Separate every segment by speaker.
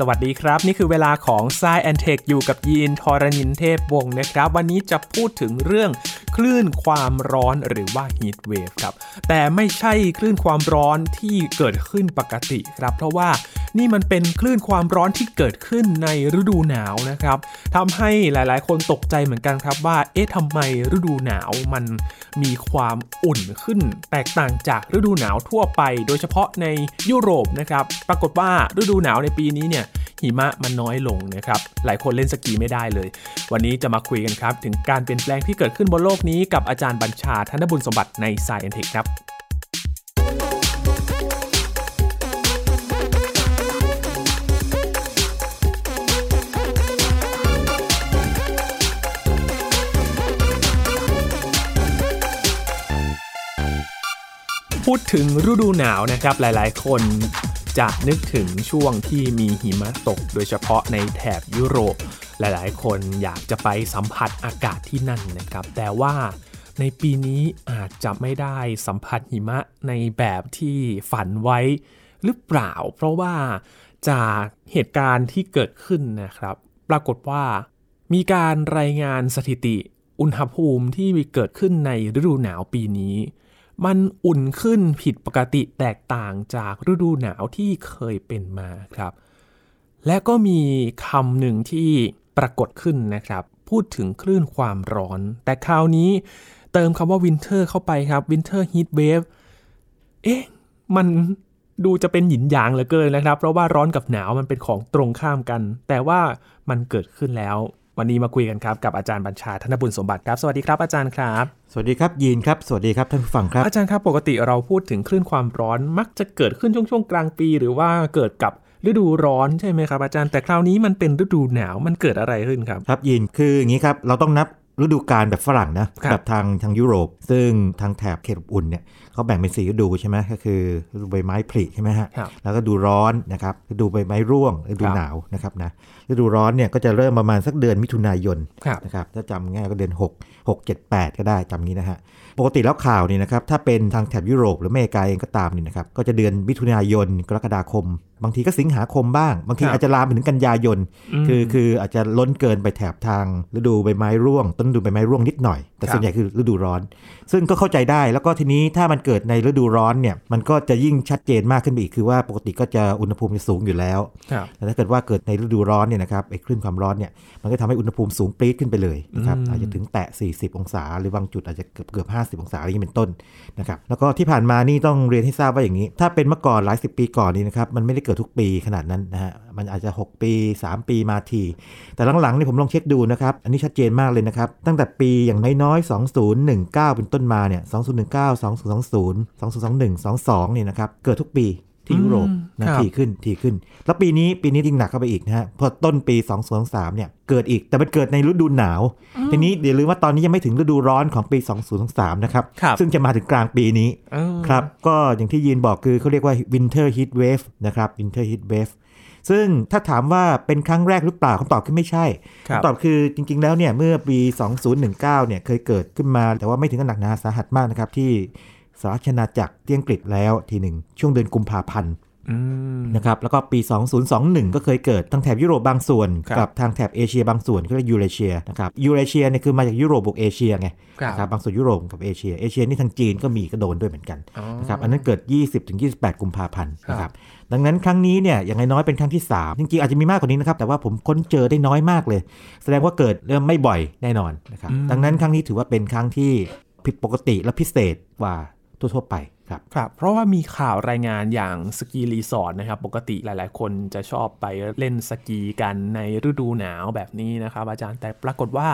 Speaker 1: สวัสดีครับ นี่คือเวลาของ s ซแอนเทคอยู่กับยีนทอรณินเทพวงศ์นะครับ วันนี้จะพูดถึงเรื่องคลื่นความร้อนหรือว่า heat wave ครับ แต่ไม่ใช่คลื่นความร้อนที่เกิดขึ้นปกติครับ เพราะว่า นี่มันเป็นคลื่นความร้อนที่เกิดขึ้นในฤดูหนาวนะครับทำให้หลายๆ คนตกใจเหมือนกันครับว่า เอ๊ะทำไมฤดูหนาวมันมีความอุ่นขึ้น แตกต่างจากฤดูหนาวทั่วไป โดยเฉพาะในยุโรปนะครับ ปรากฏว่าฤดูหนาวในปีนี้เนี่ยหิมะมันน้อยลงนะครับ หลายคนเล่นสกีไม่ได้เลย วันนี้จะมาคุยกันครับ ถึงการเปลี่ยนแปลงที่เกิดขึ้นบนโลกนี้กับอาจารย์บัญชาธนบุญสมบัติใน Science Tech ครับ พูดถึงฤดูหนาวนะครับหลายๆ คนจะนึกถึงช่วงที่มีหิมะตก โดยเฉพาะในแถบยุโรป หลายๆ คนอยากจะไปสัมผัสอากาศที่นั่นนะครับ แต่ว่าในปีนี้อาจจะไม่ได้สัมผัสหิมะในแบบที่ฝันไว้หรือเปล่า เพราะว่าจากเหตุการณ์ที่เกิดขึ้นนะครับ ปรากฏว่ามีการรายงานสถิติอุณหภูมิที่มีเกิดขึ้นในฤดูหนาวปีนี้ มันอุ่นขึ้นผิดปกติแตกต่างจากฤดูหนาวที่เคยเป็นมาครับ และก็มีคำหนึ่งที่ปรากฏขึ้นนะครับ พูดถึงคลื่นความร้อน แต่คราวนี้เติมคำว่า winter เข้าไปครับ winter heatwave เอ๊ะ มันดูจะเป็นหยินหยางเหลือเกินนะครับ เพราะว่าร้อนกับหนาวมันเป็นของตรงข้ามกัน แต่ว่ามันเกิดขึ้นแล้ว วันนี้มาคุยกันครับกับอาจารย์บัญชาธนบุญสมบัติครับสวัสดีครับอาจารย์ครับ
Speaker 2: สวัสดีครับยีนครับสวัสดีครับท่านผู้ฟังครับ
Speaker 1: อาจารย์ครับปกติเราพูดถึงคลื่นความร้อนมักจะเกิดขึ้นช่วงช่วงกลางปี หรือว่าเกิดกับฤดูร้อนใช่ไหมครับอาจารย์แต่คราวนี้มันเป็นฤดูหนาวมันเกิดอะไรขึ้นครับ
Speaker 2: ครับยีนคืออย่างนี้ครับเราต้องนับ ฤดูกาลแบบฝรั่งนะครับแบบทางทางยุโรป ซึ่งทางแถบเขตอบอุ่นเนี่ยเขาแบ่งเป็นสี่ฤดูใช่ไหมก็คือฤดูใบไม้ผลิใช่ไหมฮะ
Speaker 1: ครับ
Speaker 2: แล้วก็ดูร้อนนะครับฤดูใบไม้ร่วงฤดู
Speaker 1: ครับ
Speaker 2: หนาวนะครับนะฤดูร้อนเนี่ยก็จะเริ่มประมาณสักเดือนมิถุนายน
Speaker 1: ครับ
Speaker 2: นะครับถ้าจำง่ายก็เดือน 6 6 7 8 ก็ได้จำนี้นะฮะปกติแล้วข่าวนี่นะครับถ้าเป็นทางแถบยุโรปหรืออเมริกาเองก็ตามนี่นะครับก็จะเดือนมิถุนายนกรกฎาคม บางทีก็สิงหาคมบ้าง บางที
Speaker 1: ครับ
Speaker 2: อาจจะลามไปถึงกันยายน
Speaker 1: อืม
Speaker 2: คือคืออาจจะล้นเกินไปแถบทางฤดูใบไม้ร่วง ต้นฤดูใบไม้ร่วงนิดหน่อย แต่
Speaker 1: ครับ
Speaker 2: ส่วนใหญ่คือฤดูร้อน ซึ่งก็เข้าใจได้ แล้วก็ทีนี้ถ้ามันเกิดในฤดูร้อนเนี่ยมันก็จะยิ่งชัดเจนมากขึ้นไปอีกคือว่าปกติก็จะอุณหภูมิจะสูงอยู่แล้ว
Speaker 1: ครับ
Speaker 2: แต่ถ้าเกิดว่าเกิดในฤดูร้อนเนี่ยนะครับไอ้คลื่นความร้อนเนี่ยมันก็ทำให้อุณหภูมิสูงปรี๊ดขึ้นไปเลยนะครับ
Speaker 1: อืม
Speaker 2: อาจจะถึงแตะ 40 องศา หรือบางจุดอาจจะเกือบเกือบ50 องศาอะไรอย่างนี้เป็นต้นนะครับแล้วก็ที่ผ่านมานี่ต้องเรียนให้ทราบว่าอย่างนี้ ถ้าเป็นเมื่อก่อนหลายสิบปีก่อนนี่นะครับมันไม่ได้เกิดทุกปีขนาดนั้นนะฮะ มันอาจจะ 6 ปี 3 ปีมาที แต่หลังๆนี่ผมลองเช็คดูนะครับ อันนี้ชัดเจนมากเลยนะครับ ตั้งแต่ปีอย่างน้อยๆ 2019 เป็นต้นมาเนี่ย 2019 2020 2021 22เนี่ยนะครับ เกิดทุกปี ที่ยุโรป
Speaker 1: อืม
Speaker 2: นะครับทีขึ้นทีขึ้น แล้วปีนี้ปีนี้ยิ่งหนักเข้าไปอีกนะฮะพอต้นปี2023เนี่ยเกิดอีกแต่มันเกิดในฤดูหนาว ทีนี้อย่าลืมว่าตอนนี้ยังไม่ถึงฤดูร้อนของปี 2023 นะครับ
Speaker 1: ครับ
Speaker 2: ซึ่งจะมาถึงกลางปีนี้
Speaker 1: เออ
Speaker 2: ครับก็อย่างที่ยีนบอกคือเขาเรียกว่า winter heat wave นะครับ winter heat wave ซึ่งถ้าถามว่าเป็นครั้งแรกหรือเปล่าคำตอบคือไม่ใช่
Speaker 1: ครับ
Speaker 2: คำตอบคือจริง ๆ แล้วเนี่ยเมื่อปี 2019 เนี่ยเคยเกิดขึ้นมา แต่ว่าไม่ถึงกับหนักหนาสาหัสมากนะครับที่ สหราชอาณาจักรที่อังกฤษแล้วทีหนึ่งช่วงเดือนกุมภาพันธ์
Speaker 1: อืม
Speaker 2: นะครับแล้วก็ปี 2021 ก็เคยเกิดทั้งแถบยุโรปบางส่วน
Speaker 1: ครับ
Speaker 2: กับทางแถบเอเชียบางส่วนก็เรียกยูเรเชียนะครับยูเรเชียเนี่ยคือมาจากยุโรปบวกเอเชียไง
Speaker 1: ครับ
Speaker 2: นะครับบางส่วนยุโรปกับเอเชียเอเชียนี่ทางจีนก็มีก็โดนด้วยเหมือนกัน
Speaker 1: อ๋อ
Speaker 2: นะครับอันนั้นเกิด 20-28 กุมภาพันธ์นะค
Speaker 1: ครั
Speaker 2: บดังนั้นครั้งนี้เนี่ยอย่างน้อยๆเป็นครั้งที่ 3 จริงๆ อาจจะมีมากกว่านี้นะครับ แต่ว่าผมค้นเจอได้น้อยมากเลย แสดงว่าเกิดเริ่มไม่บ่อยแน่นอนนะครับ
Speaker 1: อืม
Speaker 2: ดังนั้นครั้งนี้ถือว่าเป็นครั้งที่ผิดปกติและพิเศษกว่า ทั่วๆไปครับ
Speaker 1: ครับ เพราะว่ามีข่าวรายงานอย่างสกีรีสอร์ทนะครับ ปกติหลายๆ คนจะชอบไปเล่นสกีกันในฤดูหนาวแบบนี้นะครับ อาจารย์แต่ปรากฏว่า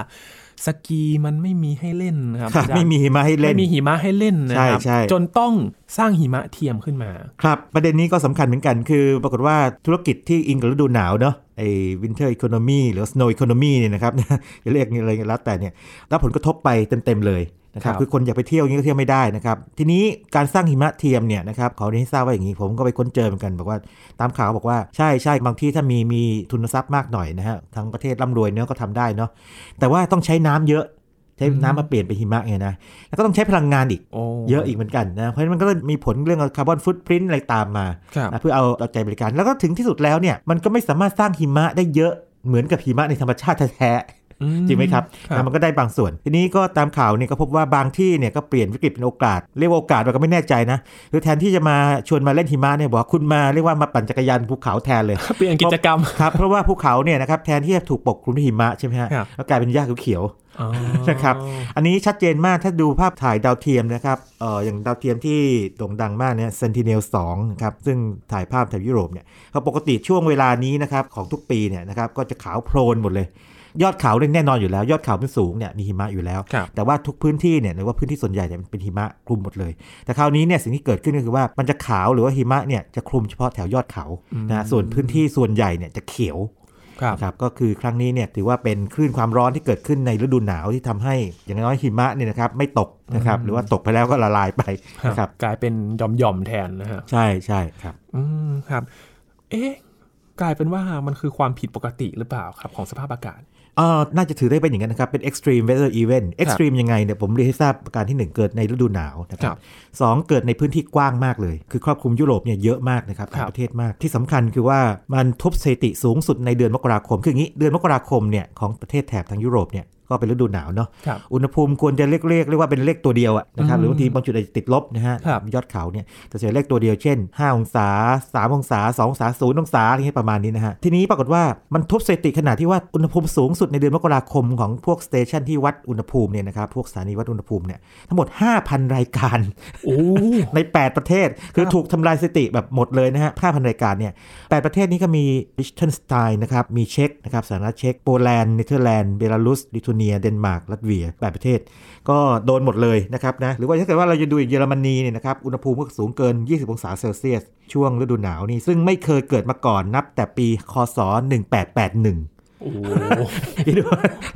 Speaker 1: สกีมันไม่มีให้เล่นนะครับ
Speaker 2: ครับ
Speaker 1: อาจารย์
Speaker 2: ไม่มีหิมะให้เล่น
Speaker 1: ไม่มีหิมะให้เล่นนะครับ
Speaker 2: ใช่ใช่
Speaker 1: จนต้องสร้างหิมะเทียมขึ้นมา
Speaker 2: ครับ ประเด็นนี้ก็สำคัญเหมือนกัน คือ ปรากฏว่าธุรกิจที่อิงกับฤดูหนาวเนาะไอ้ winter economy หรือ snow economy เนี่ยนะครับจะเรียกอะไรก็แล้วแต่เนี่ยรับผลกระทบไปเต็ม ๆ เลย นะครับ
Speaker 1: ครับ
Speaker 2: คือคนอยากไปเที่ยวอย่างนี้ก็เที่ยวไม่ได้นะครับ ทีนี้การสร้างหิมะเทียมเนี่ยนะครับเขาได้ให้ทราบว่าอย่างนี้ผมก็ไปค้นเจอเหมือนกันบอกว่าตามข่าวบอกว่าใช่ใช่บางที่ถ้ามีมีทุนทรัพย์มากหน่อยนะฮะทางประเทศร่ำรวยเนาะก็ทำได้เนาะแต่ว่าต้องใช้น้ำเยอะฉช้น้ำมาเปลี่ยนเป็นหิมะไงนะ แล้วก็ต้องใช้พลังงานอีก
Speaker 1: โอ้
Speaker 2: เยอะอีกเหมือนกันนะ เพราะฉะนั้นมันก็เลยมีผลเรื่องคาร์บอนฟุตพิ้นอะไรตามมา
Speaker 1: ครับ
Speaker 2: นะเพื่อเอาเอาใจบริการ แล้วก็ถึงที่สุดแล้วเนี่ย มันก็ไม่สามารถสร้างหิมะได้เยอะเหมือนกับหิมะในธรรมชาติแท้ๆ
Speaker 1: อื
Speaker 2: จริงไหมครับ
Speaker 1: ครับ
Speaker 2: นะมันก็ได้บางส่วน ทีนี้ก็ตามข่าวเนี่ยก็พบว่าบางที่เนี่ยก็เปลี่ยนวิกฤตเป็นโอกาส เรียกว่าโอกาสเราก็ไม่แน่ใจนะคือแทนที่จะมาชวนมาเล่นหิมะเนี่ยบอกว่าคุณมาเรียกว่ามาปั่นจักรยานภูเขาแทนเลย
Speaker 1: เปลี่ยนกิจกรรม
Speaker 2: ครับเพราะว่าภูเขาเนี่ยนะครับแทนที่จะถูกปกคลุมด้วยหิมะใช่ไหมฮะ
Speaker 1: ครับ
Speaker 2: ก็กลายเป็นหญ้าเขียว
Speaker 1: อ๋อ
Speaker 2: นะครับๆอันนี้ชัดเจนมากถ้าดูภาพถ่ายดาวเทียมนะครับเอออย่างดาวเทียมที่โด่งดังมากเนี่ย Sentinel 2นะครับซึ่งถ่ายภาพแถบยุโรปเนี่ยเขาปกติช่วงเวลานี้นะครับของทุกปีเนี่ยนะครับก็จะขาวโพลนหมดเลย ยอดเขาเนี่ยแน่นอนอยู่แล้ว ยอดเขาเป็นสูงเนี่ยมีหิมะอยู่แล้ว
Speaker 1: ครับ
Speaker 2: แต่ว่าทุกพื้นที่เนี่ยหรือว่าพื้นที่ส่วนใหญ่เนี่ยมันเป็นหิมะคลุมหมดเลย แต่คราวนี้เนี่ยสิ่งที่เกิดขึ้นก็คือว่ามันจะขาวหรือว่าหิมะเนี่ยจะคลุมเฉพาะแถวยอดเขานะส่วนพื้นที่ส่วนใหญ่เนี่ยจะเขียว
Speaker 1: ครับ
Speaker 2: นะครับก็คือครั้งนี้เนี่ยถือว่าเป็นคลื่นความร้อนที่เกิดขึ้นในฤดูหนาวที่ทำให้อย่างน้อยหิมะเนี่ยนะครับไม่ตกนะครับหรือว่าตกไปแล้วก็ละลายไปนะครับ
Speaker 1: กลายเป็นหย่อมๆแทนนะฮะ
Speaker 2: ใช่ใช่ครับ
Speaker 1: อืมครับ เอ๊ะกลายเป็นว่ามันคือความผิดปกติหรือเปล่าครับของสภาพอากาศ
Speaker 2: เอ่อน่าจะถือได้เป็นอย่างนั้นนะครับ เป็น extreme weather event extreme ยังไงเนี่ยผมเรียนให้ทราบประการที่ 1 เกิดในฤดูหนาวนะค
Speaker 1: ครั
Speaker 2: รับบสองเกิดในพื้นที่กว้างมากเลย คือครอบคลุมยุโรปเนี่ยเยอะมากนะครับหลายประเทศมากที่สำคัญคือว่ามันทุบสถิติสูงสุดในเดือนมกราคม คืออย่างนี้เดือนมกราคมเนี่ยของประเทศแถบทางยุโรปเนี่ย ก็เป็นฤดูหนาวเนาะ
Speaker 1: ครับ
Speaker 2: อุณหภูมิควรจะเรียกเรียกเรียกว่าเป็นเลขตัวเดียวอะนะครับ
Speaker 1: อืม
Speaker 2: หรือบางทีบางจุดอาจจะติดลบนะฮะ
Speaker 1: ครับ
Speaker 2: ยอดเขาเนี่ยแต่จะเลขตัวเดียวเช่น 5 องศา 3 องศา 2 องศา0องศาอะไรเงี้ยประมาณนี้นะฮะทีนี้ปรากฏว่ามันทุบสถิติขนาดที่ว่าอุณหภูมิสูงสุดในเดือนมกราคมของพวกสเตชันที่วัดอุณหภูมิเนี่ยนะครับพวกสถานีวัดอุณหภูมิเนี่ยทั้งหมด 5,000 รายการ
Speaker 1: โอ้
Speaker 2: ใน 8 ประเทศคือถูกทำลายสถิติแบบหมดเลยนะฮะ5,000 รายการเนี่ย8ประเทศนี้ก็มีลิชเทนสไตน์นะครับมีเช็กนะครับสหรัฐเช็กโปแลนด์เนเธอร์แลนด์เบลารุสลิทัวเนีย เดนมาร์ก ลัตเวีย8ประเทศ ก็โดนหมดเลยนะครับนะ หรือว่าถ้าเกิดว่าเราจะดูอย่างเยอรมนีเนี่ยนะครับ อุณหภูมิก็สูงเกิน 20 องศาเซลเซียส ช่วงฤดูหนาวนี่ ซึ่งไม่เคยเกิดมาก่อนนับแต่ปี คศ 1881
Speaker 1: โอ้
Speaker 2: คิดดู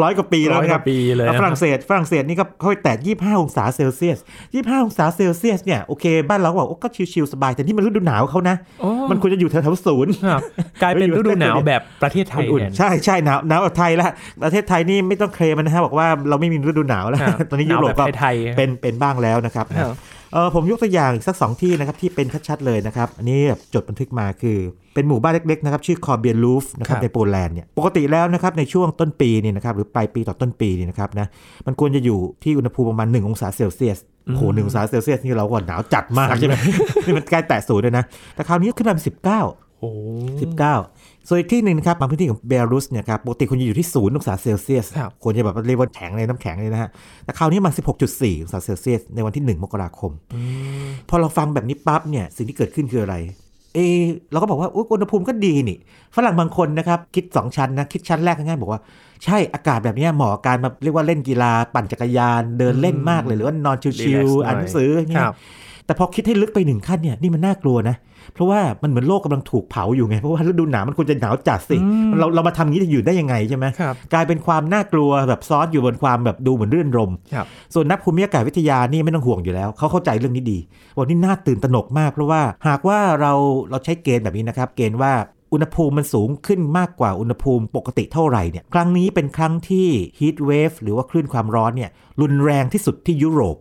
Speaker 2: ร้อยกว่าปีแล้วนะครับ
Speaker 1: ร้อยกว่าปีเลย
Speaker 2: แล้ว
Speaker 1: นะ
Speaker 2: ฝรั่งเศสฝรั่งเศสนี่ก็เขาไปแตะ25องศาเซลเซียส25องศาเซลเซียสเนี่ยโอเคบ้านเราก็บอกโอ้ก็ชิวๆสบายแต่นี่มันฤดูหนาวเขานะ
Speaker 1: โอ้
Speaker 2: มันควรจะอยู่แถวๆศูนย์
Speaker 1: ครับกลายเป็นฤดูหนาวแบบประเทศไทย
Speaker 2: อุ่น
Speaker 1: แทน
Speaker 2: ๆใช่ใช่หนาวหนาวกว่าไทยละประเทศไทยนี่ไม่ต้องเคลมมันนะฮะบอกว่าเราไม่มีฤดูหนาวแล้ว
Speaker 1: ครับ
Speaker 2: ตอนนี้
Speaker 1: หนา
Speaker 2: ยุโรปก็
Speaker 1: ไทยๆ
Speaker 2: เป็นเป็นบ้างแล้วนะครับ
Speaker 1: ครับ
Speaker 2: เออผมยกตัวอย่างอีกสักสองที่นะครับที่เป็นชัดๆเลยนะครับอันนี้แบบจดบันทึกมาคือเป็นหมู่บ้านเล็กๆนะครับชื่อคอร์เบียลูฟนะครับ
Speaker 1: ครับ
Speaker 2: ในโปแลนด์เนี่ยปกติแล้วนะครับในช่วงต้นปีเนี่ยนะครับหรือปลายปีต่อต้นปีเนี่ยนะครับนะมันควรจะอยู่ที่อุณหภูมิประมาณ 1 องศาเซลเซียสโอ้โหหนึ่งองศาเซลเซียสนี่เราก็หนาวจัดมากใช่ไหมนี่มันใกล้แตะศูนย์เลยนะแต่คราวนี้ขึ้นมาเป็นสิบเก้า
Speaker 1: โอ้
Speaker 2: 19 ส่วนอีกที่หนึ่งนะครับบางพื้นที่ของเบลารุสเนี่ยครับปกติควรจะอยู่ที่ศูนย์องศาเซลเซียส
Speaker 1: ครับ
Speaker 2: ควรจะแบบเรียกว่าแข็งเลยน้ำแข็งเลยนะฮะแต่คราวนี้มัน16.4 องศาเซลเซียสในวันที่ 1 มกราคม พอเราฟังแบบนี้ปั๊บเนี่ยสิ่งที่เกิดขึ้นคืออะไรเออเราก็บอกว่าอุ๊ยอุณหภูมิก็ดีนี่ ฝรั่งบางคนนะครับ คิด 2 ชั้นนะ คิดชั้นแรกง่ายๆบอกว่า ใช่อากาศแบบเนี้ยเหมาะกับการมาเรียกว่าเล่นกีฬา ปั่นจักรยาน เดินเล่นมากเลย หรือว่านอนชิ
Speaker 1: Relax
Speaker 2: ว
Speaker 1: หน่อย
Speaker 2: ๆอ่านหนังสืออย่างเงี้
Speaker 1: ค
Speaker 2: ย
Speaker 1: รับ
Speaker 2: แต่พอคิดให้ลึกไปหนึ่งขั้นเนี่ยนี่มันน่ากลัวนะ เพราะว่ามันเหมือนโลกกำลังถูกเผาอยู่ไง เพราะว่าฤดูหนาวมันควรจะหนาวจัดสิ
Speaker 1: อืม
Speaker 2: เราเรามาทำอย่างนี้จะอยู่ได้ยังไงใช่ไหม
Speaker 1: ครับ
Speaker 2: กลายเป็นความน่ากลัวแบบซ้อนอยู่บนความแบบดูเหมือนรื่นรม
Speaker 1: ครับ
Speaker 2: ส่วนนักภูมิอากาศวิทยานี่ไม่ต้องห่วงอยู่แล้วเขาเข้าใจเรื่องนี้ดีวันนี้น่าตื่นตระหนกมาก เพราะว่าหากว่าเราเราใช้เกณฑ์แบบนี้นะครับเกณฑ์ว่าอุณหภูมิมันสูงขึ้นมากกว่าอุณหภูมิปกติเท่าไหร่เนี่ย ครั้งนี้เป็นครั้งที่ heat wave หรือว่าคลื่นความร้อนเนี่ยรุนแรงที่สุดที่ยุโรป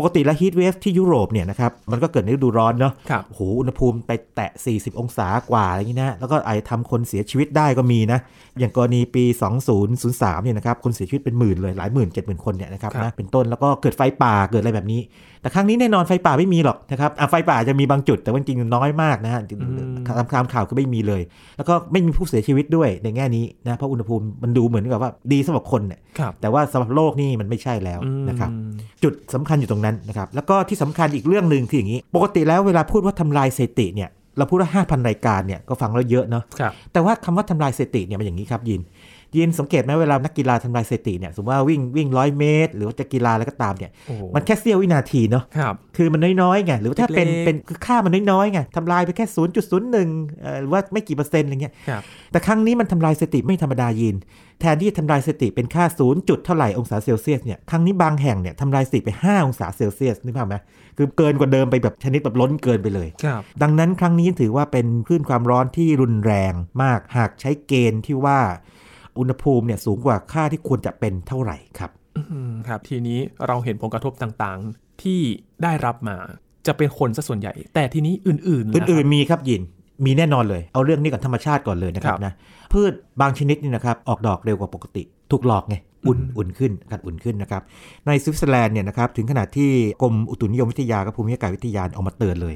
Speaker 2: ปกติแล้ว heat wave ที่ยุโรปเนี่ยนะครับมันก็เกิดในฤดูร้อนเนาะ
Speaker 1: ครับ
Speaker 2: โอ้โหอุณหภูมิไปแตะ 40 องศากว่าอะไรอย่างนี้นะแล้วก็อาจจะทำคนเสียชีวิตได้ก็มีนะ อย่างกรณีปี 2003เนี่ยนะครับคนเสียชีวิตเป็นหมื่นเลยหลายหมื่นเจ็ดหมื่นคนเนี่ยนะครับ
Speaker 1: ครับ
Speaker 2: นะเป็นต้นแล้วก็เกิดไฟป่าเกิดอะไรแบบนี้แต่ครั้งนี้แน่นอนไฟป่าไม่มีหรอกนะครับอะไฟป่าจะมีบางจุดแต่ว่าจริงๆน้อยมากนะฮะตามข่าวข่าวคือไม่มีเลย แล้วก็ไม่มีผู้เสียชีวิตด้วยในแง่นี้นะเพราะอุณหภูมิมันดูเหมือนกับว่าดีสำหรับคนเนี่ย
Speaker 1: ครับ
Speaker 2: แต่ว่าสำหรับโลกนี่มันไม่ใช่แล้วนะครับ
Speaker 1: อืม
Speaker 2: จุดสำคัญอยู่ตรงนั้นนะครับแล้วก็ที่สำคัญอีกเรื่องหนึ่งคืออย่างนี้ ปกติแล้วเวลาพูดว่าทำลายสถิติเนี่ยเราพูดว่า 5,000 รายการเนี่ยก็ฟังแล้วเยอะเนาะ
Speaker 1: ครับ
Speaker 2: แต่ว่าคำว่าทำลายสถิติเนี่ยมันอย่างนี้ครับยิน ยินสังเกตไหมเวลานักกีฬาทำลายสถิติเนี่ยสมมติว่าวิ่งวิ่งร้อยเมตร หรือว่าจะกีฬาอะไรก็ตามเนี่ย
Speaker 1: โอ้โห
Speaker 2: มันแค่เสี้ยววินาทีเนาะ
Speaker 1: ครับ
Speaker 2: คือมันน้อยๆไงหรือว่าถ้าเป็น
Speaker 1: เล็กๆ
Speaker 2: เป็นคือค่ามันน้อยๆไงทำลายไปแค่ 0.01เอ่อหรือว่าไม่กี่เปอร์เซ็นต์อะไรเงี้ย
Speaker 1: ครับ
Speaker 2: แต่ครั้งนี้มันทำลายสถิติไม่ธรรมดายินแทนที่จะทำลายสถิติเป็นค่า0จุดเท่าไหร่องศาเซลเซียสเนี่ยครั้งนี้บางแห่งเนี่ยทำลายสถิติไป 5 องศาเซลเซียสนึกภาพไหมคือเกินกว่าเดิมไปแบบชนิดแบบล้นเกินไปเลย
Speaker 1: ครับ
Speaker 2: ดังนั้นครั้งนี้ถือว่าเป็นคลื่นความร้อนที่รุนแรงมากหากใช้เกณฑ์ที่ว่า อุณหภูมิเนี่ยสูงกว่าค่าที่ควรจะเป็นเท่าไหร่ครับ
Speaker 1: ออืมครับ ทีนี้เราเห็นผลกระทบต่างๆที่ได้รับมาจะเป็นคนซะส่วนใหญ่ แต่ทีนี้อื่นๆ
Speaker 2: อื่นๆมีครับยินมีแน่นอนเลย เอาเรื่องนี้กับธรรมชาติก่อนเลยนะครับนะพืชบางชนิดนี่นะครับออกดอกเร็วกว่าปกติ ถูกหลอกไงอุ่นอุ่นขึ้นอากาศอุ่นขึ้นนะครับ ในสวิตเซอร์แลนด์เนี่ยนะครับถึงขนาดที่กรมอุตุนิยมวิทยากับภูมิอากาศวิทยาออกมาเตือนเลย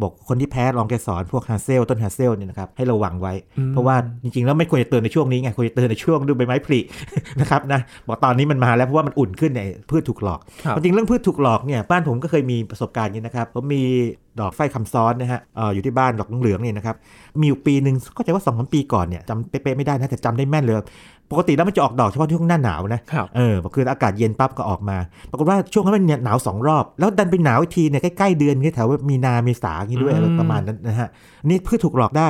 Speaker 2: บอกคนที่แพ้ละอองเกสรพวก hazel ต้น hazel เนี่ยนะครับให้ระวังไว้ เพราะว่าจริงๆ แล้วไม่ควรจะเตือนในช่วงนี้ไงควรจะเตือนในช่วงฤดูใบไม้ผลินะครับนะบอกตอนนี้มันมาแล้วเพราะว่ามันอุ่นขึ้นเนี่ยพืชถูกหลอก
Speaker 1: ครับ
Speaker 2: จริงๆเรื่องพืชถูกหลอกเนี่ยบ้านผมก็เคยมีประสบการณ์นี้นะครับผมมีดอกไฟคำซ้อนนะฮะเอ่ออยู่ที่บ้านดอกเหลืองๆเนี่ยนะครับ มีอยู่ปีหนึ่งก็จะว่าสองสามปีก่อนเนี่ยจำเป๊ะๆไม่ได้นะแต่จำได้แม่นเลย ปกติแล้วมันจะออกดอกเฉพาะที่ช่วงหน้าหนาวนะครับเออคืออากาศเย็นปั๊บก็ออกมา ปรากฏว่าช่วงนั้นมันเนี่ยหนาวสองรอบ แล้วดันไปหนาวอีกทีเนี่ยใกล้ๆเดือนนี้แถวมีนาเมษาอย่างนี้ด้วย
Speaker 1: อืม
Speaker 2: อะไรประมาณนั้นนะฮะนี่พืชถูกหลอกได้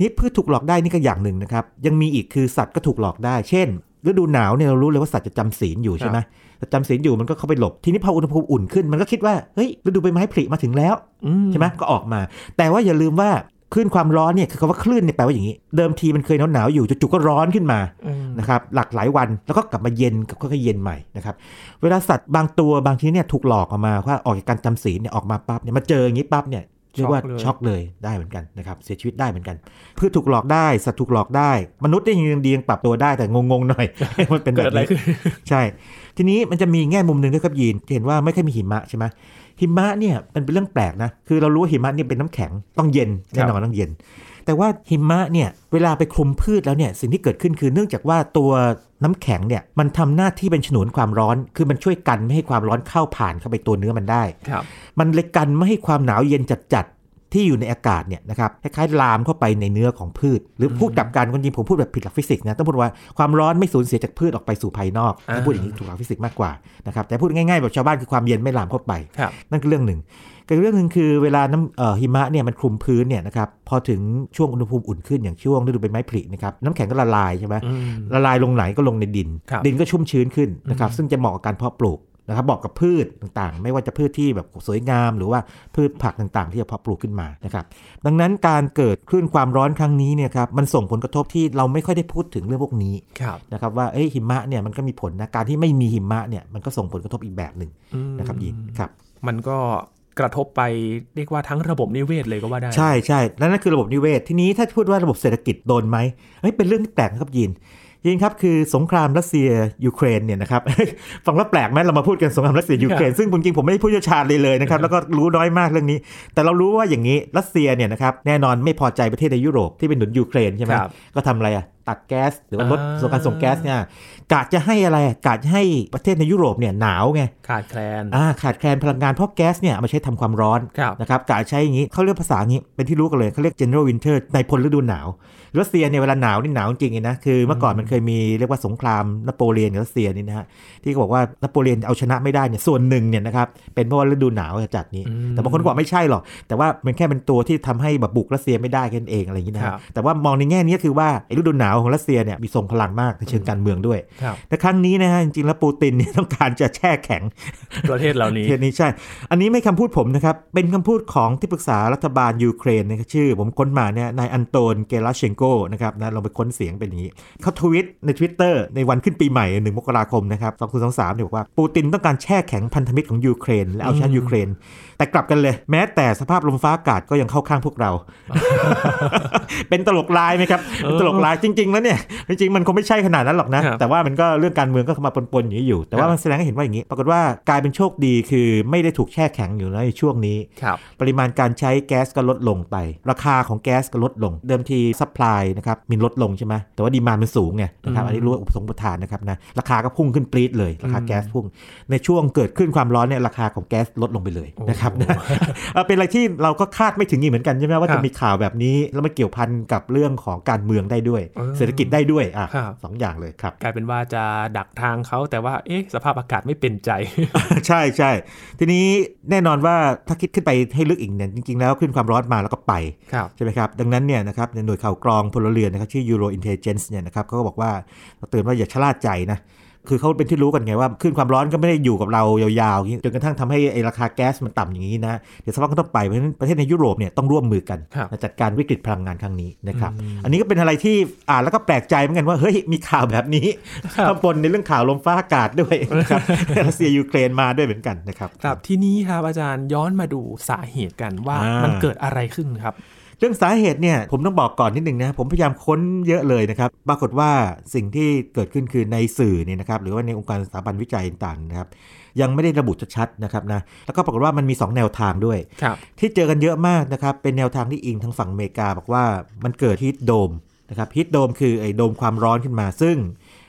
Speaker 2: นี่พืชถูกหลอกได้นี่ก็อย่างหนึ่งนะครับ ยังมีอีกคือสัตว์ก็ถูกหลอกได้ เช่นฤดูหนาวเนี่ยเรารู้เลยว่าสัตว์จะจำศีลอยู่ใช่ไหมแต่จำศีลอยู่มันก็เข้าไปหลบ ทีนี้พออุณหภูมิอุ่นขึ้นมันก็คิดว่า เฮ้ยฤดูใบไม้ผลิมาถึงแล้ว
Speaker 1: อื
Speaker 2: ใช่ไหมก็ออกมา แต่ว่าอย่าลืมว่า คลื่นความร้อนเนี่ยคือคำว่าคลื่นเนี่ยแปลว่าอย่างนี้ เดิมทีมันเคยหนาวๆอยู่จู่ๆก็ร้อนขึ้นมา
Speaker 1: อืม
Speaker 2: นะครับหลักหลายวันแล้วก็กลับมาเย็นกับก็เย็นใหม่นะครับเวลาสัตว์บางตัวบางชนิดเนี่ยถูกหลอกออกมาว่าออกจากการจำศีลเนี่ยออกมาปั๊บเนี่ยมาเจออย่างนี้ปั๊บเนี่ยเรียกว่าช็อกเลยได้เหมือนกันนะครับเสียชีวิตได้เหมือนกันพืชถูกหลอกได้สัตว์ถูกหลอกได้ มนุษย์เนี่ยยังดียังปรับตัวได้แต่งงๆหน่อยมันเป็นแบ
Speaker 1: เกิด
Speaker 2: บ
Speaker 1: อะไร
Speaker 2: นี้
Speaker 1: ขึ้น
Speaker 2: ใช่ ทีนี้มันจะมีแง่มุมหนึ่งด้วยครับยีนที่เห็นว่าไม่ค่อยมีหิมะใช่ไหม หิมะเนี่ยมันเป็นเรื่องแปลกนะ คือเรารู้ว่าหิมะเนี่ยเป็นน้ำแข็งต้องเย็นแน่นอนต้องเย็น แต่ว่าหิมะเนี่ยเวลาไปคลุมพืชแล้วเนี่ยสิ่งที่เกิดขึ้นคือเนื่องจากว่าตัวน้ำแข็งเนี่ยมันทำหน้าที่เป็นฉนวนความร้อน คือมันช่วยกันไม่ให้ความร้อนเข้าผ่านเข้าไปตัวเนื้อมันได้
Speaker 1: ครับ
Speaker 2: มันเลยกันไม่ให้ความหนาวเย็นจัดๆ ที่อยู่ในอากาศเนี่ยนะครับคล้ายๆลามเข้าไปในเนื้อของพืช หรือพูดกลับกันคนจริงผมพูดแบบผิดหลักฟิสิกส์นะต้องพูดว่าความร้อนไม่สูญเสียจากพืชออกไปสู่ภายนอกถ้าพูดอย่างนี้ถูกหลักฟิสิกส์มากกว่านะครับแต่พูดง่ายๆแบบชาวบ้านคือความเย็นไม่ลามเข้าไป
Speaker 1: ครับ
Speaker 2: นั่นคือเรื่องหนึ่งกับเรื่องหนึ่งคือเวลาน้ำเอ่อหิมะเนี่ยมันคลุมพื้นเนี่ยนะครับพอถึงช่วงอุณหภูมิอุ่นขึ้นอย่างช่วงฤดูใบไม้ผลินะครับน้ำแข็งก็ละลายใช่ไหม
Speaker 1: อืม
Speaker 2: ละลายลงไหนก็ลงในดิน
Speaker 1: ครับ
Speaker 2: ดินก็ชุ่มชื้นขึ้นนะครับซึ่งจะเหมาะกับการเพาะปลูก นะครับบอกกับพืชต่างๆ ไม่ว่าจะพืชที่แบบสวยงาม หรือว่าพืชผักต่างๆ ที่จะเพาะปลูกขึ้นมานะครับดังนั้นการเกิดคลื่นความร้อนครั้งนี้เนี่ยครับมันส่งผลกระทบที่เราไม่ค่อยได้พูดถึงเรื่องพวกนี้
Speaker 1: ครับ
Speaker 2: นะครับว่าเอ้ยหิมะเนี่ยมันก็มีผลนะการที่ไม่มีหิมะเนี่ยมันก็ส่งผลกระทบอีกแบบหนึ่ง
Speaker 1: อืม
Speaker 2: นะครับยินครับ
Speaker 1: มันก็กระทบไปเรียกว่าทั้งระบบนิเวศเลยก็ว่าได้
Speaker 2: ใช่ใช่แล้วนั่นคือระบบนิเวศทีนี้ถ้าพูดว่าระบบเศรษฐกิจโดนไหมเฮ้ยเป็นเรื่องที่แปลกนะครับยิน ยินครับคือสงครามรัสเซียยูเครนเนี่ยนะครับฟังแล้วแปลกไหมเรามาพูดกันสงครามรัสเซียยูเครนซึ่งจริงๆผมไม่ได้ผู้เชี่ยวชาญเลยเลยนะครับแล้วก็รู้น้อยมากเรื่องนี้ แต่เรารู้ว่าอย่างนี้รัสเซียเนี่ยนะครับแน่นอนไม่พอใจประเทศในยุโรปที่เป็นหนุนยูเครนใช่ไหม
Speaker 1: ครับ
Speaker 2: ก็ทำอะไรอะตัดแก๊สหรือว่าลด
Speaker 1: อ่า
Speaker 2: ส่งการส่งแก๊สเนี่ย กะจะให้อะไรอะกะจะให้ประเทศในยุโรปเนี่ยหนาวไง
Speaker 1: ขาดแคลน
Speaker 2: อ่าขาดแคลนพลังงานเพราะแก๊สเนี่ยเอามาใช้ทำความร้อน
Speaker 1: ครับ
Speaker 2: นะครับกะใช้อย่างนี้เขาเรียกภาษาอย่างนี้เป็นที่รู้กันเลยเขาเรียก general winter ในพลฤดูหนาวรัสเซียเนี่ยเวลาหนาวนี่หนาวจริงๆเลยนะคือเมื่อก่อนมันเคยมีเรียกว่าสงครามนโปเลียนกับรัสเซียนี่นะฮะที่เขาบอกว่านโปเลียนเอาชนะไม่ได้เนี่ยส่วนหนึ่งเนี่ยนะครับเป็นเพราะว่าฤดูหนาวจัดนี้
Speaker 1: อืม
Speaker 2: แต่บางคนก็บอกไม่ใช่หรอกแต่ว่ามันแค่เป็นตัวที่ทำให้แบบบุกรัสเซียไม่ได้แค่นั้นเองอะไรอย่างนี้นะฮะ
Speaker 1: ครับ
Speaker 2: แต่ว่ามองในแง่นี้คือว่าไอ้ฤดูหนาวของรัสเซียเนี่ยมีทรงพลังมากในเชิงการเมืองด้วย
Speaker 1: ครับ
Speaker 2: แต่ครั้งนี้นะฮะจริงๆแล้วปูตินเนี่ยต้องการจะแช่แข็ง
Speaker 1: ประเทศเหล่านี้
Speaker 2: เทศนี้ใช่ อันนี้ไม่คำพูดผมนะครับ เป็นคำพูดของที่ปรึกษารัฐบาลยูเครนนะครับชื่อ ผมค้นมาเนี่ยนายอันโตนเกลาเชนโกนะครับนะเราไปค้นเสียงเป็นอย่างนี้เขาทวิตใน Twitter ในวันขึ้นปีใหม่หนึ่งมกราคมนะครับ2023เนี่ยบอกว่าปูตินต้องการแช่แข็งพันธมิตรของยูเครนและเอาชนะ
Speaker 1: อืม
Speaker 2: ยูเครนแต่กลับกันเลย แม้แต่สภาพลมฟ้าอากาศก็ยังเข้าข้างพวกเรา เป็นตลกลายไหมครับเป็นตลกลายจริง ๆ แล้วเนี่ย จริงๆ มันคงไม่ใช่ขนาดนั้นหรอกนะ
Speaker 1: ครับ
Speaker 2: แต่ว่ามันก็เรื่องการเมืองก็เข้ามาปนๆอย่างนี้อยู่ แต่ว่า
Speaker 1: ครับ
Speaker 2: มันแสดงให้เห็นว่าอย่างนี้ ปรากฏว่ากลายเป็นโชคดีคือไม่ได้ถูกแช่แข็งอยู่ในช่วงนี้
Speaker 1: ครับ
Speaker 2: ปริมาณการใช้แก๊สก็ลดลงไป ราคาของแก๊สก็ลดลง เดิมที supply นะครับมีลดลงใช่ไหมแต่ว่า demand มันสูงไงนะครับ
Speaker 1: อืม
Speaker 2: อันนี้รู้ว่าอุปสงค์อุปทานนะครับนะราคาก็พุ่งขึ้นปรี๊ดเลยราคา
Speaker 1: อืม
Speaker 2: แก๊สพุ่ง ในช่วงเกิดขึ้นความร้อนเนี่ยราคาของแก๊สลดลงไปเลยนะครับ
Speaker 1: โอ้
Speaker 2: นะเอ่อเป็นอะไรที่เราก็คาดไม่ถึงอีกเหมือนกันใช่ไหมว่า
Speaker 1: ครั
Speaker 2: จะมีข่าวแบบนี้ แล้วมันเกี่ยวพันกับเรื่องของการเมืองได้ด้วย
Speaker 1: เออ
Speaker 2: เศรษฐกิจได้ด้วยอะ
Speaker 1: ครับ
Speaker 2: สองอย่างเลยครับ
Speaker 1: กลายเป็นว่าจะดักทางเขาแต่ว่าเอ๊ะสภาพอากาศไม่เป็นใจ
Speaker 2: ใช่ใช่ทีนี้แน่นอนว่าถ้าคิดขึ้นไปให้ลึกอีกเนี่ยจริง ๆ แล้วขึ้นความร้อนมาแล้วก็ไป
Speaker 1: ครับ
Speaker 2: ใช่ไหมครับดังนั้นเนี่ยนะครับในหน่วยข่าวกรองพลเรือนนะครับชื่อ Euro Intelligence เนี่ยนะครับเขาก็บอกว่าเราเตือนว่าอย่าชะล่าใจนะ คือเขาเป็นที่รู้กันไงว่าคลื่นความร้อนก็ไม่ได้อยู่กับเรายาวๆอย่างนี้จนกระทั่งทำให้ไอ้ราคาแก๊สมันต่ำอย่างนี้นะเดี๋ยวสักพักก็ต้องไปเพราะฉะนั้นประเทศในยุโรปเนี่ยต้องร่วมมือกัน
Speaker 1: ครับ
Speaker 2: จัดการวิกฤตพลังงานครั้งนี้นะครับอันนี้ก็เป็นอะไรที่อ่านแล้วก็แปลกใจเหมือนกันว่าเฮ้ยมีข่าวแบบนี้
Speaker 1: ครับ
Speaker 2: ข้างบนในเรื่องข่าวลมฟ้าอากาศด้วยนะครับรัสเซียยูเครนมาด้วยเหมือนกันนะครับ
Speaker 1: ครับทีนี้ครับอาจารย์ย้อนมาดูสาเหตุกันว่า
Speaker 2: อ่ามั
Speaker 1: มันเกิดอะไรขึ้นครับ
Speaker 2: เรื่องสาเหตุเนี่ยผมต้องบอกก่อนนิดหนึ่งนะผมพยายามค้นเยอะเลยนะครับปรากฏว่าสิ่งที่เกิดขึ้นคือในสื่อเนี่ยนะครับหรือว่าในองค์การสถาบันวิจัยต่างๆนะครับยังไม่ได้ระบุชัดๆนะครับนะแล้วก็ปรากฏว่ามันมี 2 แนวทางด้วย
Speaker 1: ครับ
Speaker 2: ที่เจอกันเยอะมากนะครับเป็นแนวทางที่อิงทางฝั่งอเมริกา บอกว่ามันเกิดฮีทโดมนะครับฮีทโดมคือไอ้โดมความร้อนขึ้นมาซึ่ง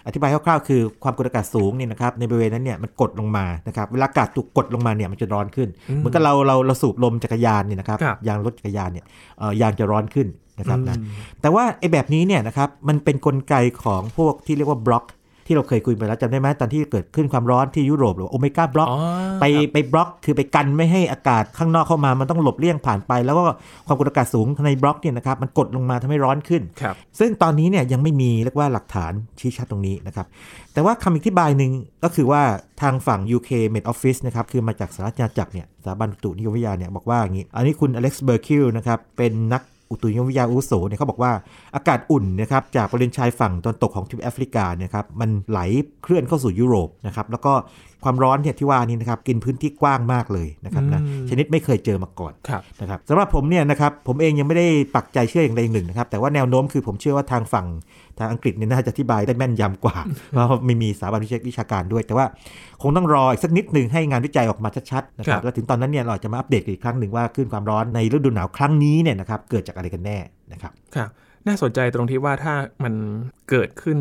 Speaker 2: อธิบายคร่าวๆคือความกดอากาศสูงเนี่ยนะครับในบริเวณนั้นเนี่ยมันกดลงมานะครับเวลาอากาศถูกกดลงมาเนี่ยมันจะร้อนขึ้น
Speaker 1: อืม
Speaker 2: เหมือนกับเราเราเราสูบลมจักรยานเนี่ยนะครับ
Speaker 1: ครับ
Speaker 2: ยางรถจักรยานเนี่ยเอ่อยางจะร้อนขึ้นนะครับนะ
Speaker 1: อืม
Speaker 2: แต่ว่าไอ้แบบนี้เนี่ยนะครับมันเป็นนกลไกของพวกที่เรียกว่าบล็อก ที่เราเคยคุยไปแล้วจำได้ไหมตอนที่เกิดขึ้นความร้อนที่ยุโรปหรือโอเมก้าบล็อก
Speaker 1: อ๋อ
Speaker 2: ไป
Speaker 1: ครับ
Speaker 2: ไปบล็อกคือไปกันไม่ให้อากาศข้างนอกเข้ามามันต้องหลบเลี่ยงผ่านไป แล้วก็ความกดอากาศสูงในบล็อกเนี่ยนะครับมันกดลงมาทำให้ร้อนขึ้น
Speaker 1: ครับ
Speaker 2: ซึ่งตอนนี้เนี่ยยังไม่มีเรียกว่าหลักฐานชี้ชัดตรงนี้นะครับแต่ว่าคำอธิบายหนึ่งก็คือว่าทางฝั่ง UK Met Office นะครับคือมาจากสหราชอาณาจักรเนี่ยสถาบันอุตุนิยมวิทยาเนี่ยบอกว่าอย่างนี้อันนี้คุณ Alex Burkill นะครับเป็นนัก อุตุนิยมวิทยาอาวุโสเนี่ยเขาบอกว่าอากาศอุ่นนะครับจากบริเวณชายฝั่งตะวันตกของทวีปแอฟริกาเนี่ยครับมันไหลเคลื่อนเข้าสู่ยุโรปนะครับแล้วก็ ความร้อนเนี่ยที่ว่านี้นะครับกินพื้นที่กว้างมากเลยนะครับนะ
Speaker 1: อืม
Speaker 2: ชนิดไม่เคยเจอมาก่อน
Speaker 1: ครับ
Speaker 2: นะครับสำหรับผมเนี่ยนะครับผมเองยังไม่ได้ปักใจเชื่ออย่างใดอย่างหนึ่งนะครับแต่ว่าแนวโน้มคือผมเชื่อว่าทางฝั่งทางอังกฤษเนี่ยน่าจะอธิบายได้แม่นยำกว่าเพราะไม่มีสถาบันวิชาวิชาการด้วย แต่ว่าคงต้องรออีกสักนิดหนึ่งให้งานวิจัยออกมาชัดๆนะค
Speaker 1: ครั
Speaker 2: รับบแล้วถึงตอนนั้นเนี่ยเราจะมาอัปเดตกันอีกครั้งหนึ่งว่าคลื่นความร้อนในฤดูหนาวครั้งนี้เนี่ยนะครับเกิดจากอะไรกันแน่นะครับ
Speaker 1: ครับ น่าสนใจตรงที่ว่าถ้ามันเกิดขึ้น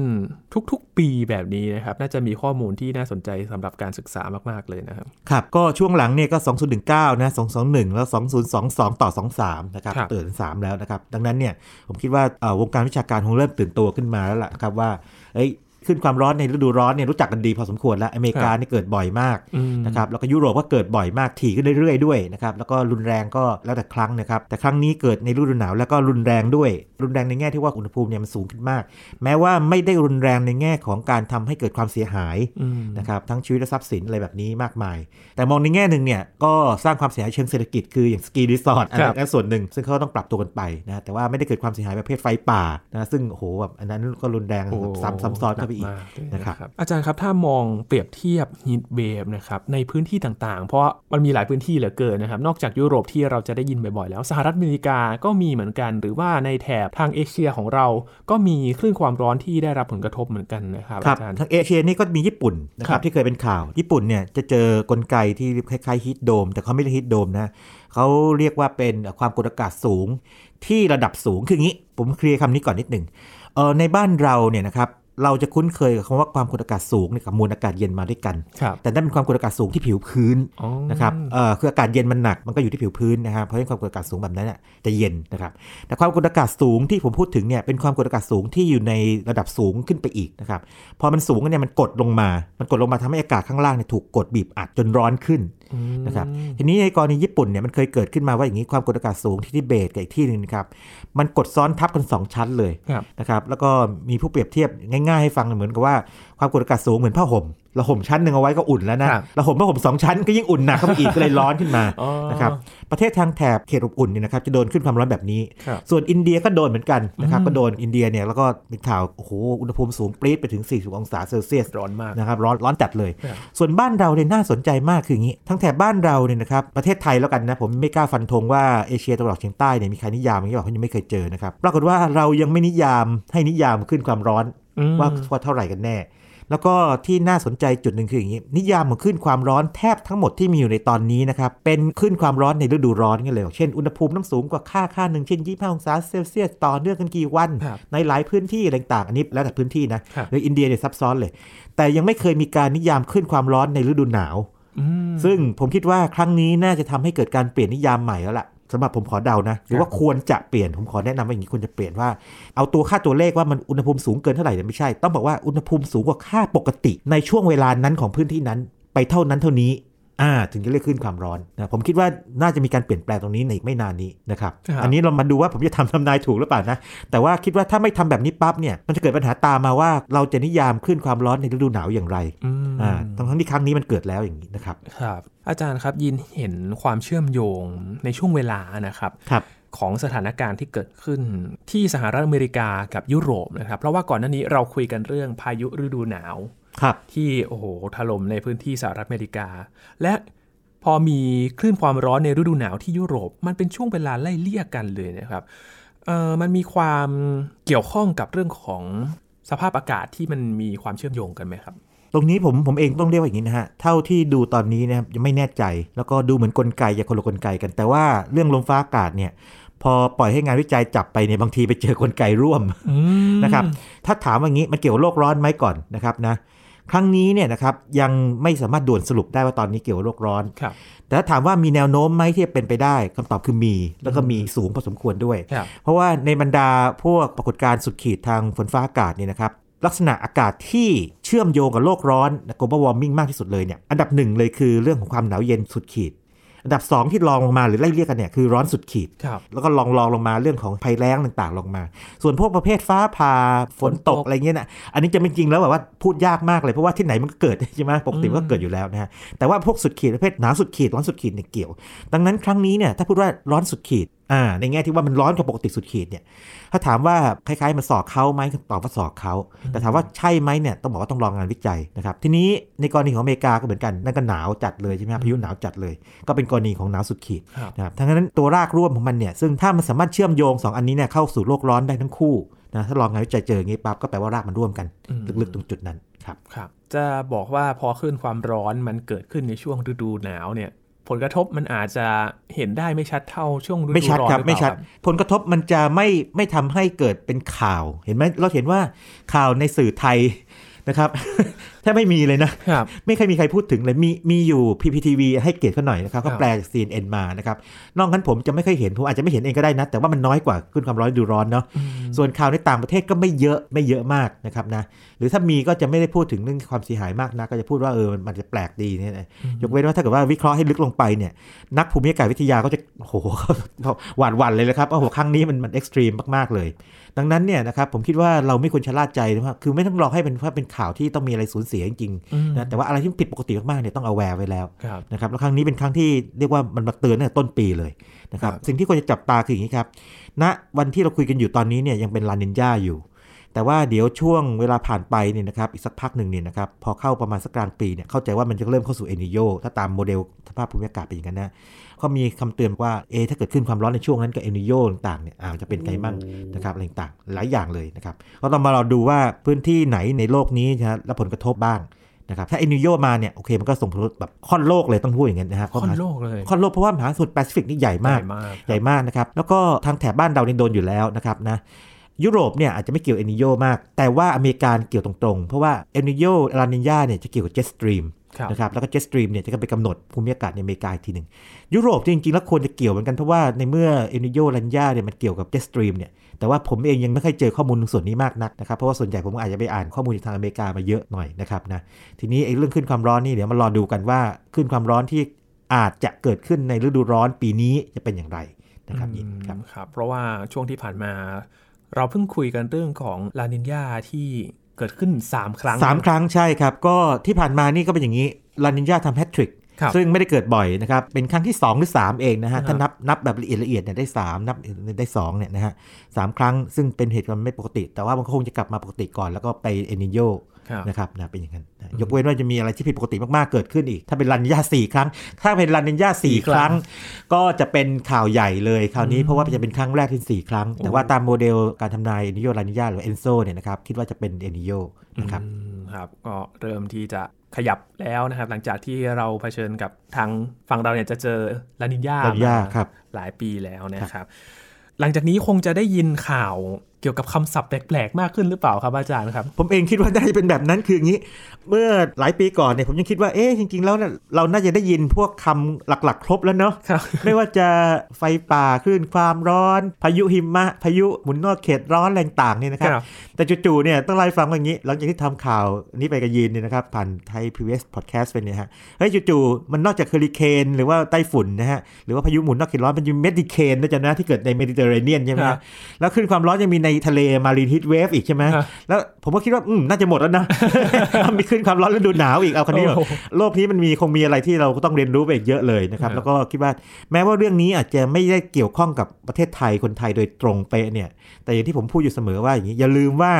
Speaker 1: ทุกๆปีแบบนี้นะครับ น่าจะมีข้อมูลที่น่าสนใจสำหรับการศึกษามากๆเลยนะครับ
Speaker 2: ครับ ก็ช่วงหลังเนี่ยก็ 2019 นะ 221 แล้ว 2022 ต่อ 23 นะครับ
Speaker 1: ครับ
Speaker 2: เตือน3แล้วนะครับ ดังนั้นเนี่ยผมคิดว่าเอ่อวงการวิชาการคงเริ่มตื่นตัวขึ้นมาแล้วล่ะนะครับว่าเอ้ย ขึ้นความร้อนในฤดูร้อนเนี่ยรู้จักกันดีพอสมควรแล้วอเมริกานี่เกิดบ่อยมาก
Speaker 1: อืม
Speaker 2: นะครับแล้วก็ยุโรปก็เกิดบ่อยมากถี่ขึ้นเรื่อยๆด้วยนะครับแล้วก็รุนแรงก็แล้วแต่ครั้งนะครับแต่ครั้งนี้เกิดในฤดูหนาวแล้วก็รุนแรงด้วย รุนแรงในแง่ที่ว่าอุณหภูมิเนี่ยมันสูงขึ้นมาก แม้ว่าไม่ได้รุนแรงในแง่ของการทำให้เกิดความเสียหาย
Speaker 1: อืม
Speaker 2: นะครับทั้งชีวิตและทรัพย์สินอะไรแบบนี้มากมาย แต่มองในแง่หนึ่งเนี่ยก็สร้างความเสียหายเชิงเศรษฐกิจคืออย่างสกีรีสอร์ทอัน
Speaker 1: ครั
Speaker 2: นั้
Speaker 1: บ
Speaker 2: นก็ส่วนหนึ่งซึ่งเขาต้องปรับตัวกันไปนะแต่ว่าไม่ได้เกิดความเสียหายประเภทไฟป่านะซึ่งโอ้โหแบบอันนั้นก็รุนแรง
Speaker 1: โอ้
Speaker 2: ซ้ำซ้ำซ้อนเข้าไปอีก
Speaker 1: หนัมเลย
Speaker 2: นะครับ
Speaker 1: อาจารย์ครับถ้ามองเปรียบเทียบ heat wave นะครับในพื้นที่ต่างๆ เพราะมันมีหลายพื้นที่เหลือเกินนะครับ นอกจากยุโรปที่เราจะได้ยินบ่อยๆ แล้วสหรัฐอเมริกาก็มีเหมือนกัน หรือว่าในแถบทางเอเชียของเราก็มีคลื่นความร้อนที่ได้รับผลกระทบเหมือนกันนะครับ
Speaker 2: ครับ
Speaker 1: อาจารย์
Speaker 2: ทางเอเชียนี่ก็มีญี่ปุ่นนะค
Speaker 1: ครั
Speaker 2: รับบที่เคยเป็นข่าวญี่ปุ่นเนี่ยจะเจอกลไกที่คล้ายๆฮีทโดม แต่เขาไม่เรียกฮีทโดมนะเขาเรียกว่าเป็นความกดอากาศสูงที่ระดับสูงคืออย่างนี้ ผมเคลียร์คำนี้ก่อนนิดหนึ่งเออในบ้านเราเนี่ยนะครับ เราจะคุ้นเคยกับคำว่าความกดอากาศสูงเนี่ยกับมวลอากาศเย็นมาด้วยกัน
Speaker 1: ครับ
Speaker 2: แต่นั่นเป็นความกดอากาศสูงที่ผิวพื้น
Speaker 1: อ๋อ
Speaker 2: นะครับเอ่อคืออากาศเย็นมันหนักมันก็อยู่ที่ผิวพื้นนะครับเพราะฉะนั้นความกดอากาศสูงแบบนั้นน่ะจะเย็นนะครับแต่ความกดอากาศสูงที่ผมพูดถึงเนี่ยเป็นความกดอากาศสูงที่อยู่ในระดับสูงขึ้นไปอีกนะครับพอมันสูงเนี่ยมันกดลงมา มันกดลงมาทำให้อากาศข้างล่างเนี่ยถูกกดบีบอัดจนร้อนขึ้น
Speaker 1: อืม
Speaker 2: นะครับทีนี้ในกรณีญี่ปุ่นเนี่ยมันเคยเกิดขึ้นมาว่าอย่างนี้ความกดอากาศสูงที่ทิเบตกับอีกที่หนึ่งนะครับมันกดซ้อนทับกันสองชั้นเลย
Speaker 1: ครับ
Speaker 2: นะครับแล้วก็มีผู้เปรียบเทียบง่ายๆให้ฟังเหมือนกับว่าความกดอากาศสูงเหมือนผ้าห่มเราห่มชั้นหนึ่งเอาไว้ก็อุ่นแล้วนะครับเราห่มผ้าห่มสองชั้นก็ยิ่งอุ่นหนักเข้าไปอีกก็เลยร้อนขึ้นมา
Speaker 1: อ๋อ
Speaker 2: นะครับประเทศทางแถบเขตอบอุ่นเนี่ยนะครับจะโดนขึ้นความร้อนแบบนี้
Speaker 1: ครับ
Speaker 2: ส่วนอินเดียก็โดนเหมือนกันนะครับ
Speaker 1: อืม
Speaker 2: ก็โดนอินเดียเนี่ยแล้วก็มีข่าวโอ้โหอุณหภูมิสูงปรี๊ดไปถึง 40 องศาเซลเซียส
Speaker 1: ร้อนมาก
Speaker 2: นะครับร้อนร้อนจัดเลย
Speaker 1: ครับ
Speaker 2: ส่วนบ้านเราเนี่ยน่าสนใจมากคืออย่างนี้ทั้งแถบบ้านเราเนี่ยนะครับประเทศไทยแล้วกันนะผมไม่กล้าฟันธงว่าเอเชียตะวันออกเฉียงใต้เนี่ยมีใครนิยามอย่างนี้บอกเขายังไม่เคยเจอนะครับปรากฏว่าเรายังไม่นิยามให้นิยามขึ้นความร้อน
Speaker 1: อืม
Speaker 2: ว่าว่าเท่าไหร่กันแน่ แล้วก็ที่น่าสนใจจุดหนึ่งคืออย่างนี้ นิยามของขึ้นความร้อนแทบทั้งหมดที่มีอยู่ในตอนนี้นะครับ เป็นขึ้นความร้อนในฤดูร้อนกันเลย เช่นอุณหภูมิน้ำสูงกว่าค่าค่าหนึ่งเช่น 25 องศาเซลเซียสต่อเนื่องกันกี่วัน
Speaker 1: ครับ
Speaker 2: ในหลายพื้นที่อะไรต่างๆอันนี้แล้วแต่พื้นที่นะครับโดยอินเดียเนี่ยซับซ้อนเลย แต่ยังไม่เคยมีการนิยามขึ้นความร้อนในฤดูหนาว
Speaker 1: อืม
Speaker 2: ซึ่งผมคิดว่าครั้งนี้น่าจะทำให้เกิดการเปลี่ยนนิยามใหม่แล้วล่ะ สำหรับผมขอเดานะ หรือว่าควรจะเปลี่ยนผมขอแนะนำว่าอย่างนี้ควรจะเปลี่ยนว่า เอาตัวค่าตัวเลขว่ามันอุณหภูมิสูงเกินเท่าไหร่เนี่ยไม่ใช่ ต้องบอกว่าอุณหภูมิสูงกว่าค่าปกติ ในช่วงเวลานั้นของพื้นที่นั้น ไปเท่านั้นเท่านี้อ่าถึงจะเรียกขึ้นความร้อนนะผมคิดว่าน่าจะมีการเปลี่ยนแปลงตรงนี้ในอีกไม่นานนี้นะครับ
Speaker 1: ครับ
Speaker 2: อันนี้เรามาดูว่าผมจะทำทำนายถูกหรือเปล่านะแต่ว่าคิดว่าถ้าไม่ทำแบบนี้ปั๊บเนี่ยมันจะเกิดปัญหาตามมาว่าเราจะนิยามขึ้นความร้อนในฤดูหนาวอย่างไร
Speaker 1: อืม
Speaker 2: อ่าทั้งทั้งที่ครั้งนี้มันเกิดแล้วอย่างนี้นะครับ
Speaker 1: ครับ อาจารย์ครับยินเห็นความเชื่อมโยงในช่วงเวลานะครับ
Speaker 2: ครับ
Speaker 1: ของสถานการณ์ที่เกิดขึ้นที่สหรัฐอเมริกากับยุโรปนะครับ เพราะว่าก่อนหน้านี้เราคุยกันเรื่องพายุฤดูหนาว
Speaker 2: ครับ
Speaker 1: ที่โอ้โหถล่มในพื้นที่สหรัฐอเมริกา และพอมีคลื่นความร้อนในฤดูหนาวที่ยุโรป มันเป็นช่วงเวลาไล่เลี่ยกันเลยนะครับเอ่อมันมีความเกี่ยวข้องกับเรื่องของสภาพอากาศที่มันมีความเชื่อมโยงกันไหมครับ
Speaker 2: ตรงนี้ผมผมเองต้องเรียกว่าอย่างนี้นะฮะ เท่าที่ดูตอนนี้นะครับยังไม่แน่ใจ แล้วก็ดูเหมือนกลไกอย่าคนละกลไกกัน แต่ว่าเรื่องลมฟ้าอากาศเนี่ยพอปล่อยให้งานวิจัยจับไปเนี่ยบางทีไปเจอกลไกร่วมนะครับถ้าถามว่าอย่างนี้มันเกี่ยวกับโลกร้อนไหมก่อนนะครับนะครั้งนี้เนี่ยนะครับยังไม่สามารถด่วนสรุปได้ว่าตอนนี้เกี่ยวกับโลกร้อน
Speaker 1: ครับ
Speaker 2: แต่ถ้าถามว่ามีแนวโน้มไหมที่จะเป็นไปได้คำตอบคือมี แล้วก็มีสูงพอสมควรด้วย
Speaker 1: ครับ
Speaker 2: เพราะว่าในบรรดาพวกปรากฏการณ์สุดขีดทางฝนฟ้าอากาศเนี่ยนะครับลักษณะอากาศที่เชื่อมโยงกับโลกร้อน global warming มากที่สุดเลยเนี่ยอันดับหนึ่งเลยคือเรื่องของความหนาวเย็นสุดขีด อันดับ 2 ที่รองลงมาหรือไล่เรียกกันเนี่ยคือร้อนสุดขีด
Speaker 1: ครับ
Speaker 2: แล้วก็ลองลองลงมาเรื่องของภัยแล้งต่างๆ ลงมา ส่วนพวกประเภทฟ้าผ่าฝนตก
Speaker 1: ฝนตก
Speaker 2: อะไรเงี้ยนะอันนี้จะเป็นจริงแล้วแบบว่าพูดยากมากเลยเพราะว่าที่ไหนมันก็เกิดใช่ไหมปกติมันก็เกิดอยู่แล้วนะฮะแต่ว่าพวกสุดขีดประเภทหนาวสุดขีดร้อนสุดขีดเนี่ยเกี่ยว ดังนั้นครั้งนี้เนี่ยถ้าพูดว่าร้อนสุดขีดอ่าในแง่ที่ว่ามันร้อนกว่าปกติสุดขีดเนี่ยถ้าถามว่าคล้ายๆมันสอกเขาไหมคำตอบว่าสอกเขาแต่ถามว่าใช่ไหมเนี่ยต้องบอกว่าต้องรองงานวิจัยนะครับทีนี้ในกรณีของอเมริกาก็เหมือนกันนั่นก็หนาวจัดเลยใช่ไหมครับพายุหนาวจัดเลย ก็เป็นกรณีของหนาวสุดขีด
Speaker 1: ครับ
Speaker 2: นะครับทั้งนั้นตัวรากร่วมของมันเนี่ยซึ่งถ้ามันสามารถเชื่อมโยง 2 อันนี้เนี่ยเข้าสู่โลกร้อนได้ทั้งคู่นะถ้าลองงานวิจัยเจออย่างนี้ปั๊บก็แปลว่ารากมันร่วมกัน
Speaker 1: อืม
Speaker 2: ลึกๆตรงจุดนั้นครับ
Speaker 1: ครับ จะบอกว่าพอคลื่นความร้อนมันเกิดขึ้นในช่วงฤดูหนาวเนี่ย ผลกระทบมันอาจจะเห็นได้ไม่ชัดเท่าช่วงฤดู
Speaker 2: ไม่ชัด
Speaker 1: ร้อน
Speaker 2: ครับ
Speaker 1: หอเปล่า
Speaker 2: ไม่ชัด ผลกระทบมันจะไม่ไม่ทำให้เกิดเป็นข่าว เห็นไหมเราเห็นว่าข่าวในสื่อไทย นะครับแทบไม่มีเลยนะ
Speaker 1: ครับ
Speaker 2: ไม่เคยมีใครพูดถึงเลย มีมีอยู่ PPTV ให้เกียรติเขาหน่อยนะครับ
Speaker 1: ครั
Speaker 2: เขา
Speaker 1: บ
Speaker 2: แปลจาก CNN มานะครับนอกนั้นผมจะไม่เคยเห็น ผมอาจจะไม่เห็นเองก็ได้นะ แต่ว่ามันน้อยกว่าขึ้นความร้อนดูร้อนเนาะส่วนข่าวในต่างประเทศก็ไม่เยอะไม่เยอะมากนะครับนะหรือถ้ามีก็จะไม่ได้พูดถึงเรื่องความเสียหายมากนะก็จะพูดว่าเออมันมันจะแปลกดีเนี่ยนะยกเว้นว่าถ้าเกิดว่าวิเคราะห์ให้ลึกลงไปเนี่ยนักภูมิอากาศวิทยาก็จะโอ้โหหวาดหวั่นเลยนะครับว่าโอ้โหครั้งนี้มันมัน extreme มากๆเลย ดังนั้นเนี่ยนะครับผมคิดว่าเราไม่ควรชะล่าใจนะครับคือไม่ต้องรอให้เป็นว่าเป็นข่าวที่ต้องมีอะไรสูญเสียจริง
Speaker 1: อืม
Speaker 2: ๆนะแต่ว่าอะไรที่ผิดปกติมากๆเนี่ยต้อง aware ไว้แล้ว
Speaker 1: ครับ
Speaker 2: นะครับแล้วครั้งนี้เป็นครั้งที่เรียกว่ามันมาเตือนตั้งแต่ต้นปีเลยนะครับ
Speaker 1: ครับ
Speaker 2: สิ่งที่ควรจะจับตาคืออย่างนี้ครับณวันที่เราคุยกันอยู่ตอนนี้เนี่ยยังเป็นลานีญาอยู่ แต่ว่าเดี๋ยวช่วงเวลาผ่านไปเนี่ยนะครับอีกสักพักหนึ่งเนี่ยนะครับพอเข้าประมาณสักกลางปีเนี่ยเข้าใจว่ามันจะเริ่มเข้าสู่เอลนีโญถ้าตามโมเดลสภาพภูมิอากาศเป็นอย่างนั้นนะ เขามีคำเตือนว่าเอะถ้าเกิดคลื่นความร้อนในช่วงนั้นกับเอลนีโญต่างๆเนี่ยอาจจะเป็นไงมั่งนะครับอะไรต่างๆหลายอย่างเลยนะครับก็ต้องมาเราดูว่าพื้นที่ไหนในโลกนี้นะฮะรับผลกระทบบ้างนะครับถ้าเอลนีโญมาเนี่ยโอเคมันก็ส่งผลกระทบแบบค่อนโลกเลยต้องพูดอย่างนั้นนะครับ
Speaker 1: ค่อนโลกเลย
Speaker 2: ค่อนโลกเพราะว่ามหาสมุทรแปซิฟิกนี่ใหญ่มาก
Speaker 1: ใหญ่มาก
Speaker 2: ใหญ่มากนะครับแล้วก็ทางแถบบ้านเราเนี่ยโดนอยู่แล้วนะครับนะยุโรปเนี่ยอาจจะไม่เกี่ยวเอลนีโญมาก แต่ว่าอเมริกาเกี่ยวตรงๆ เพราะว่าเอลนีโญลานีญาเนี่ยจะเกี่ยวกับ jet stream
Speaker 1: ครับ
Speaker 2: นะครับแล้วก็ jet stream เนี่ยจะไปกำหนดภูมิอากาศในอเมริกาอีกทีหนึ่งยุโรปจริงๆแล้วควรจะเกี่ยวเหมือนกันเพราะว่าในเมื่อเอลนีโญลานีญาเนี่ยมันเกี่ยวกับ jet stream เนี่ยแต่ว่าผมเองยังไม่เคยเจอข้อมูลตรงส่วนนี้มากนักนะครับเพราะว่าส่วนใหญ่ผมอาจจะไปอ่านข้อมูลจากทางอเมริกามาเยอะหน่อยนะครับนะทีนี้ไอ้เรื่องคลื่นความร้อนนี่เดี๋ยวมารอดูกันว่าคลื่นความร้อนที่อาจจะเกิดขึ้นในฤดูร้อนปีนี้จะเป็นอย่างไรนะครับยินครับ
Speaker 1: อืมครับ เพราะว่าช่วงที่ผ่านมา เราเพิ่งคุยกันเรื่องของลานินยาที่ เกิดขึ้น 3 ครั้ง
Speaker 2: สามครั้งใช่ครับ ก็ที่ผ่านมานี่ก็เป็นอย่างนี้ลานินยาทำแฮตทริก
Speaker 1: ครับ
Speaker 2: ซึ่งไม่ได้เกิดบ่อยนะครับ เป็นครั้งที่ 2 หรือ 3 เองนะฮะ
Speaker 1: อ่าฮะ
Speaker 2: ถ้านับนับแบบละเอียดละเอียดเนี่ยได้ 3 นับได้2เนี่ยนะฮะสามครั้งซึ่งเป็นเหตุการณ์ไม่ปกติ แต่ว่ามันก็คงจะกลับมาปกติก่อนแล้วก็ไปเอนิโย
Speaker 1: ครับ
Speaker 2: นะครับนะเป็นอย่างนั้นนะยกเว้นว่าจะมีอะไรที่ผิดปกติมากๆเกิดขึ้นอีก ถ้าเป็นลานีญาสี่ครั้ง ถ้าเป็นลานีญาสี่ครั้ง ก็จะเป็นข่าวใหญ่เลยคราวนี้เพราะว่าจะเป็นครั้งแรกที่สี่ครั้ง แต่ว่าตามโมเดลการทำนายเอลนีโญลานีญาหรือ ENSO เนี่ยนะครับคิดว่าจะเป็นเอลนีโญนะครับ
Speaker 1: อืมครับก็เริ่มที่จะขยับแล้วนะครับ หลังจากที่เราเผชิญกับทางฝั่งเราเนี่ยจะเจอลานินยา
Speaker 2: ลานินญา
Speaker 1: มา
Speaker 2: ครับ
Speaker 1: หลายปีแล้วนะครับ หลังจากนี้คงจะได้ยินข่าว เกี่ยวกับคำศัพท์แปลกๆมากขึ้นหรือเปล่าครับอาจารย์ครับ
Speaker 2: ผมเองคิดว่าได้เป็นแบบนั้นคืออย่างนี้ เมื่อหลายปีก่อนเนี่ยผมยังคิดว่าเอ๊ะจริงๆแล้วเนี่ยเราน่าจะได้ยินพวกคำหลักๆ ครบแล้วเนาะ
Speaker 1: ครับ
Speaker 2: ไม่ว่าจะไฟป่าคลื่นความร้อน พายุหิมะ พายุหมุนนอกเขตร้อนแรงต่างเนี่ยนะครับ
Speaker 1: ครับ
Speaker 2: แต่จู่ๆเนี่ยต้องไล่าให้ฟังว่าอย่างนี้ หลังจากที่ทำข่าวนี้ไปกับยีนเนี่ยนะครับผ่านไทยพีวีเอสพอดแคสต์ไปเนี่ยฮะเฮ้ยจู่ๆมันนอกจากเฮอริเคนหรือว่าไต้ฝุ่นนะฮะหรือว่าพายุหมุนนอกเขตร้อนมันยังมี medicane นะจ๊ะนะที่เกิดในเมดิเตอร์เรเนียนใช่ไหม
Speaker 1: ครั
Speaker 2: ฮะ
Speaker 1: บ
Speaker 2: แล้วคลื่นความร้อนยังมีในทะเล marine heat wave อีกใช่ไหม
Speaker 1: ครับ
Speaker 2: แล้วผมก็คิดว่าอืมน่าจะหมดแล้วนะมีคลื่นความร้อนฤดูหนาวอีกเอาครั้งนี้
Speaker 1: โอ้โห
Speaker 2: โลกนี้มันมีคงมีอะไรที่เราก็ต้องเรียนรู้ไปอีกเยอะเลยนะครับ
Speaker 1: ครับ
Speaker 2: แล้วก็คิดว่าแม้ว่าเรื่องนี้อาจจะไม่ได้เกี่ยวข้องกับประเทศไทยคนไทยโดยตรงเป๊ะเนี่ย แต่อย่างที่ผมพูดอยู่เสมอว่าอย่างนี้อย่าลืมว่า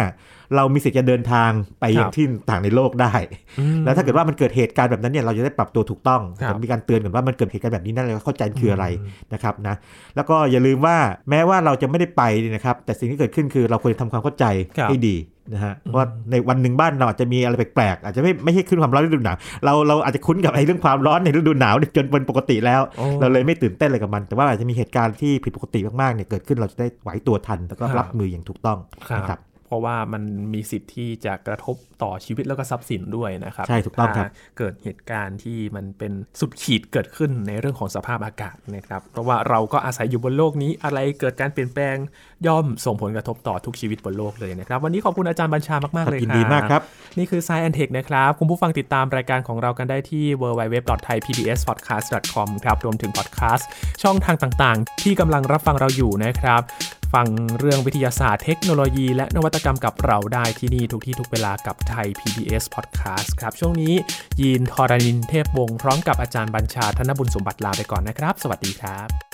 Speaker 2: เรามีสิทธิ์จะเดินทางไปยังที่ต่างในโลกได้
Speaker 1: อืม
Speaker 2: แล้วถ้าเกิดว่ามันเกิดเหตุการณ์แบบนั้นเนี่ยเราจะได้ปรับตัวถูกต้อง
Speaker 1: ครับ
Speaker 2: มีการเตือนกันว่ามันเกิดเหตุการณ์แบบนี้นั่นเลยเข้าใจคืออะไรนะครับนะแล้วก็อย่าลืมว่าแม้ว่าเราจะไม่ได้ไปเนี่ยนะครับแต่สิ่งที่เกิดขึ้นคือเราควรจะทำความเข้าใจ
Speaker 1: ครับ
Speaker 2: ให้ดีนะฮะว่าในวันหนึ่งบ้านเราอาจจะมีอะไรแปลกๆอาจจะไม่ไม่ใช่ขึ้นความร้อนฤดูหนาวเราเราอาจจะคุ้นกับไอ้เรื่องความร้อนในฤดูหนาวเนี่ยจนเป็นปกติแล้ว
Speaker 1: โอ้
Speaker 2: เราเลยไม่ตื่นเต้นอะไรกับมัน แต่ว่าอาจจะมีเหตุการณ์ที่ผิดปกติมากๆเนี่ยเกิดขึ้นเราจะได้ไหวตัวทันแล้วก็
Speaker 1: ครับ
Speaker 2: รับมืออย่างถูกต้อง
Speaker 1: ครับ
Speaker 2: นะครับ
Speaker 1: เพ ราะว่ามันมีสิทธิ์ที่จะกระทบต่อชีวิตแล้วก็ทรัพย์สินด้วยนะครับ
Speaker 2: ใช่ถูกต้องครับ
Speaker 1: ถ้าเกิดเหตุการณ์ที่มันเป็นสุดขีดเกิดขึ้นในเรื่องของสภาพอากาศนะครับ เพราะว่าเราก็อาศัยอยู่บนโลกนี้อะไรเกิดการเปลี่ยนแปลงย่อมส่งผลกระทบต่อทุกชีวิตบนโลกเลยนะครับ วันนี้ขอบคุณอาจารย์บัญชามาก ๆ เลย
Speaker 2: ยิน
Speaker 1: ครับ
Speaker 2: ดีมากครับ
Speaker 1: นี่คือ Science and Tech นะครับ คุณผู้ฟังติดตามรายการของเรากันได้ที่ www.thaipbspodcast.com ครับรวมถึงพอดแคสต์ช่องทางต่าง ๆ ที่กำลังรับฟังเราอยู่นะครับ ฟังเรื่องวิทยาศาสตร์เทคโนโลยี และนวัตกรรมกับเราได้ที่นี่ทุกที่ทุกเวลากับไทย PBS Podcast ครับ ช่วงนี้ยีนทอรานินเทพวงศ์พร้อมกับอาจารย์บัญชาธนบุญสมบัติลาไปก่อนนะครับ สวัสดีครับ